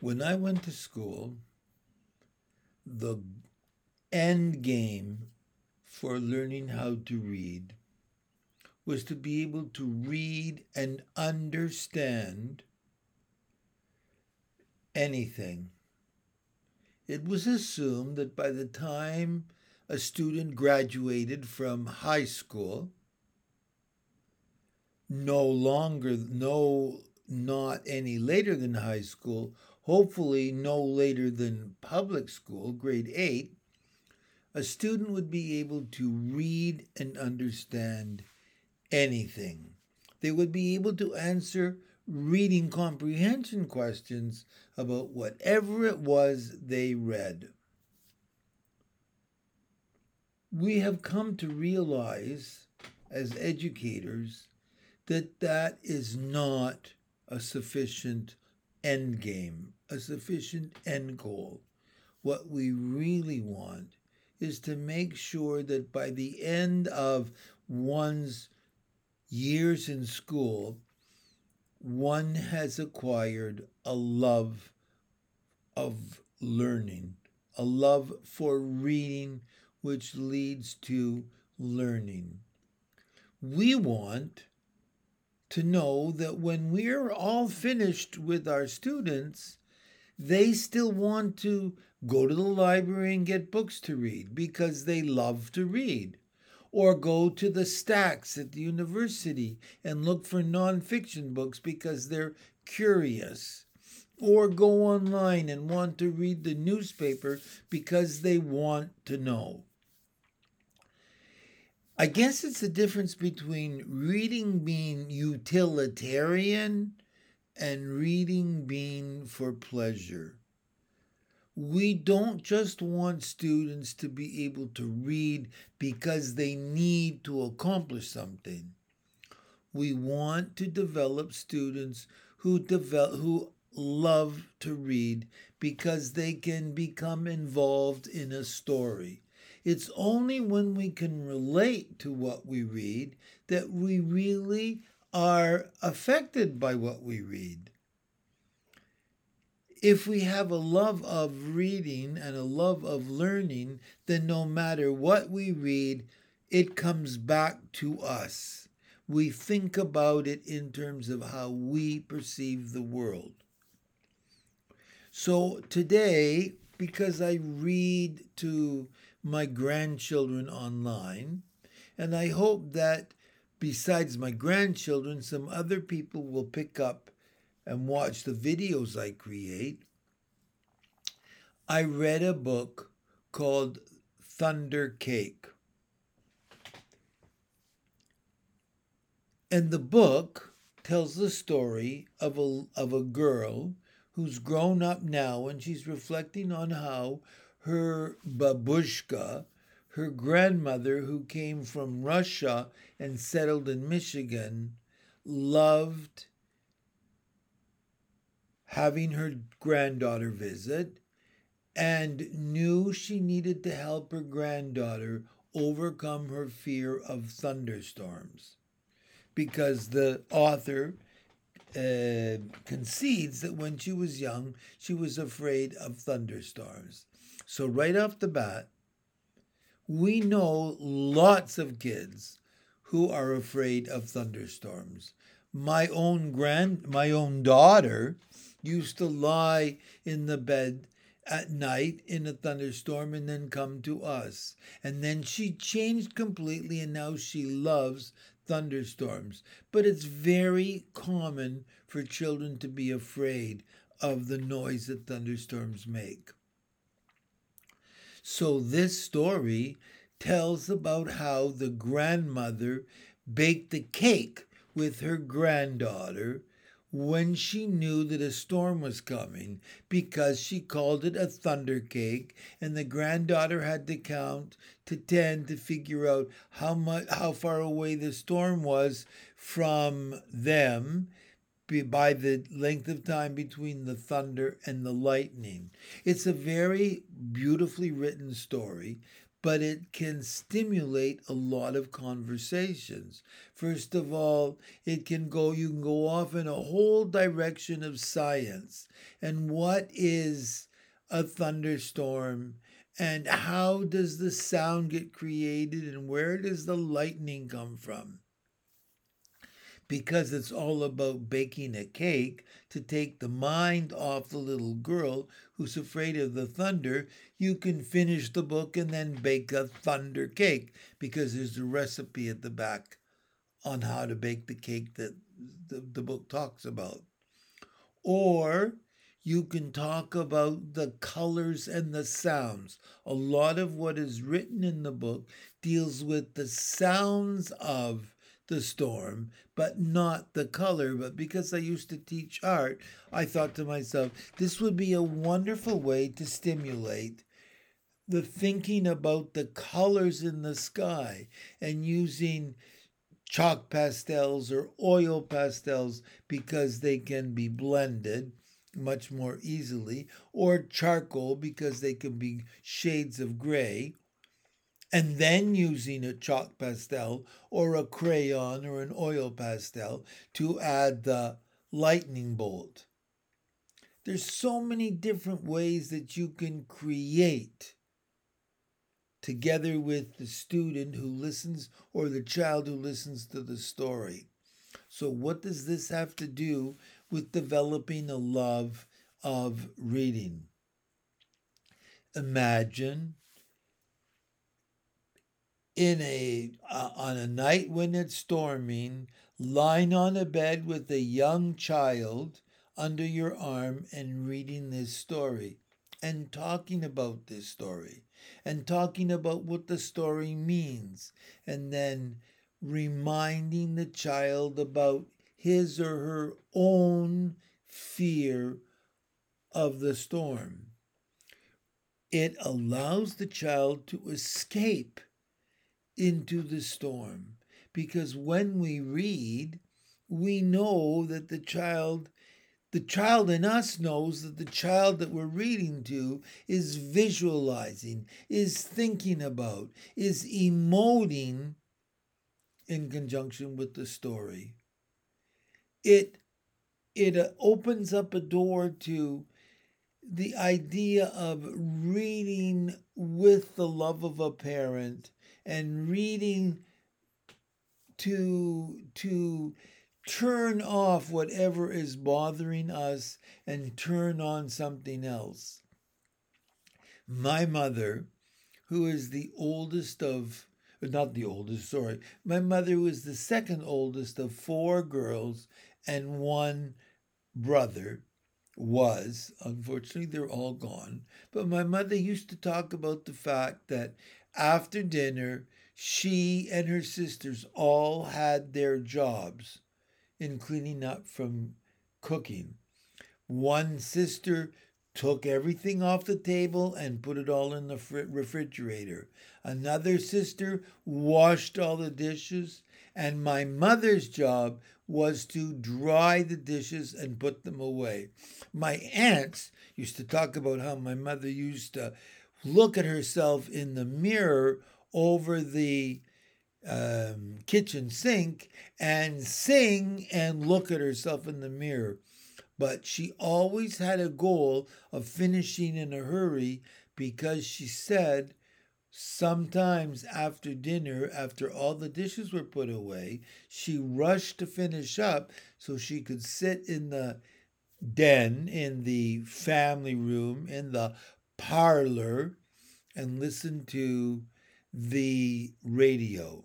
When I went to school, the end game for learning how to read was to be able to read and understand anything. It was assumed that by the time a student graduated from high school, no longer, no, not any later than high school, hopefully no later than public school, grade eight, a student would be able to read and understand anything. They would be able to answer reading comprehension questions about whatever it was they read. We have come to realize as educators that that is not a sufficient end game, a sufficient end goal. What we really want is to make sure that by the end of one's years in school, one has acquired a love of learning, a love for reading, which leads to learning. We want to know that when we're all finished with our students, they still want to go to the library and get books to read because they love to read. Or go to the stacks at the university and look for nonfiction books because they're curious. Or go online and want to read the newspaper because they want to know. I guess it's the difference between reading being utilitarian and reading being for pleasure. We don't just want students to be able to read because they need to accomplish something. We want to develop students who develop who love to read because they can become involved in a story. It's only when we can relate to what we read that we really are affected by what we read. If we have a love of reading and a love of learning, then no matter what we read, it comes back to us. We think about it in terms of how we perceive the world. So today, because I read to my grandchildren online. And I hope that besides my grandchildren, some other people will pick up and watch the videos I create. I read a book called Thunder Cake. And the book tells the story of a, of a girl who's grown up now and she's reflecting on how her babushka, her grandmother who came from Russia and settled in Michigan, loved having her granddaughter visit and knew she needed to help her granddaughter overcome her fear of thunderstorms because the author uh, concedes that when she was young, she was afraid of thunderstorms. So, right off the bat, we know lots of kids who are afraid of thunderstorms. My own grand my own daughter used to lie in the bed at night in a thunderstorm and then come to us. And then she changed completely and now she loves thunderstorms. But it's very common for children to be afraid of the noise that thunderstorms make. So this story tells about how the grandmother baked the cake with her granddaughter when she knew that a storm was coming because she called it a thunder cake and the granddaughter had to count to 10 to figure out how much how far away the storm was from them by the length of time between the thunder and the lightning. It's a very beautifully written story, but it can stimulate a lot of conversations. First of all, it can go, you can go off in a whole direction of science and what is a thunderstorm and how does the sound get created and where does the lightning come from? Because it's all about baking a cake to take the mind off the little girl who's afraid of the thunder, you can finish the book and then bake a thunder cake because there's a recipe at the back on how to bake the cake that the, the book talks about. Or you can talk about the colors and the sounds. A lot of what is written in the book deals with the sounds of the storm, but not the color. But because I used to teach art, I thought to myself, this would be a wonderful way to stimulate the thinking about the colors in the sky and using chalk pastels or oil pastels because they can be blended much more easily, or charcoal because they can be shades of gray, and then using a chalk pastel or a crayon or an oil pastel to add the lightning bolt. There's so many different ways that you can create together with the student who listens or the child who listens to the story. So, what does this have to do with developing a love of reading? Imagine in a uh, on a night when it's storming, lying on a bed with a young child under your arm and reading this story and talking about this story and talking about what the story means and then reminding the child about his or her own fear of the storm. It allows the child to escape into the storm. Because when we read, we know that the child, the child in us knows that the child that we're reading to is visualizing, is thinking about, is emoting in conjunction with the story. It it opens up a door to the idea of reading with the love of a parent and reading to to turn off whatever is bothering us and turn on something else. My mother, who is the oldest of not the oldest, sorry. My mother was the second oldest of four girls and one brother was. Unfortunately, they're all gone. But my mother used to talk about the fact that after dinner, she and her sisters all had their jobs in cleaning up from cooking. One sister took everything off the table and put it all in the refrigerator. Another sister washed all the dishes, and my mother's job was to dry the dishes and put them away. My aunts used to talk about how my mother used to look at herself in the mirror over the um, kitchen sink and sing and look at herself in the mirror. But she always had a goal of finishing in a hurry because she said sometimes after dinner, after all the dishes were put away, she rushed to finish up so she could sit in the den, in the family room, in the parlor and listen to the radio.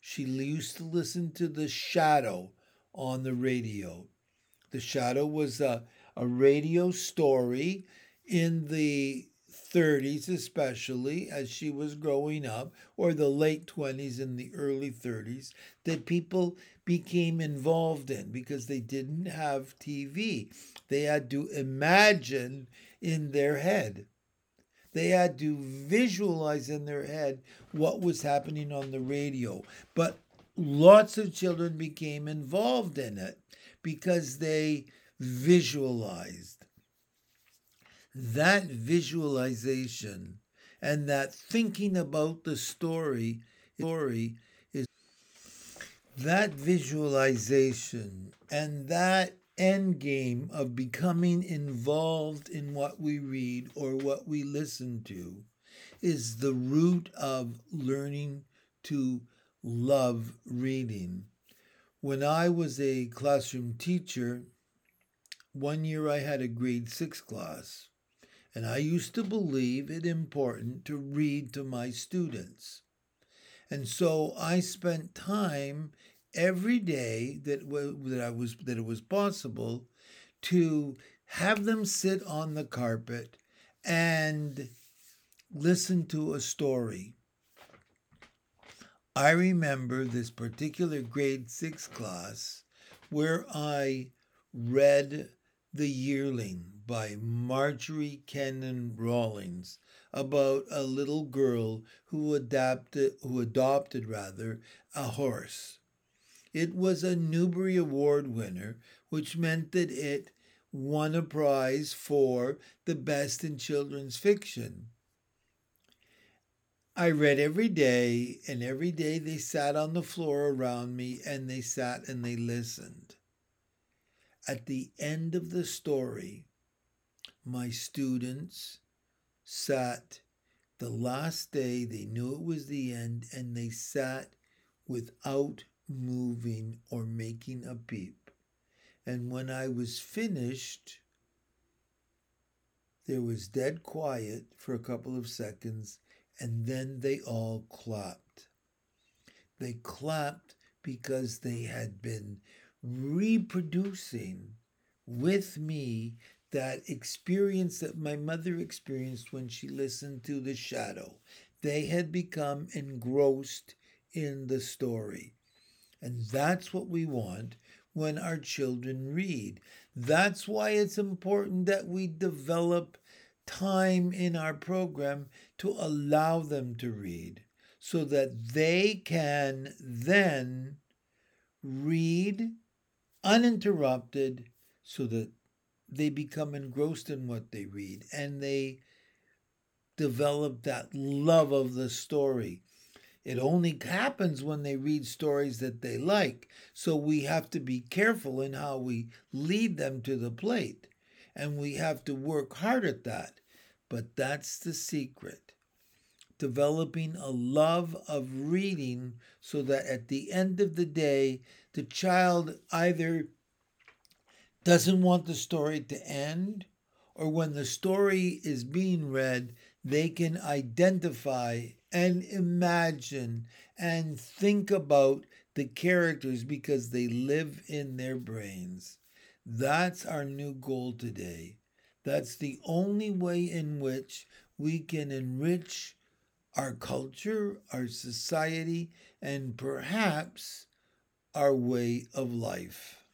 She used to listen to The Shadow on the radio. The Shadow was a, a radio story in the 30s, especially as she was growing up, or the late 20s and the early 30s, that people became involved in because they didn't have TV. They had to imagine in their head. They had to visualize in their head what was happening on the radio. But lots of children became involved in it because they visualized. That visualization and that thinking about the story story is that visualization and that end game of becoming involved in what we read or what we listen to is the root of learning to love reading. When I was a classroom teacher, one year I had a grade six class, and I used to believe it important to read to my students. And so I spent time every day that, that I was that it was possible to have them sit on the carpet and listen to a story. I remember this particular grade six class where I read The Yearling by Marjorie Kinnan Rawlings about a little girl who adapted who adopted rather a horse. It was a Newbery Award winner, which meant that it won a prize for the best in children's fiction. I read every day, and every day they sat on the floor around me and they sat and they listened. At the end of the story, my students sat the last day, they knew it was the end, and they sat without moving or making a beep. And when I was finished, there was dead quiet for a couple of seconds, and then they all clapped. They clapped because they had been reproducing with me that experience that my mother experienced when she listened to The Shadow. They had become engrossed in the story. And that's what we want when our children read. That's why it's important that we develop time in our program to allow them to read so that they can then read uninterrupted so that they become engrossed in what they read and they develop that love of the story. It only happens when they read stories that they like. So we have to be careful in how we lead them to the plate. And we have to work hard at that. But that's the secret. Developing a love of reading so that at the end of the day, the child either doesn't want the story to end, or when the story is being read, they can identify and imagine and think about the characters because they live in their brains. That's our new goal today. That's the only way in which we can enrich our culture, our society, and perhaps our way of life.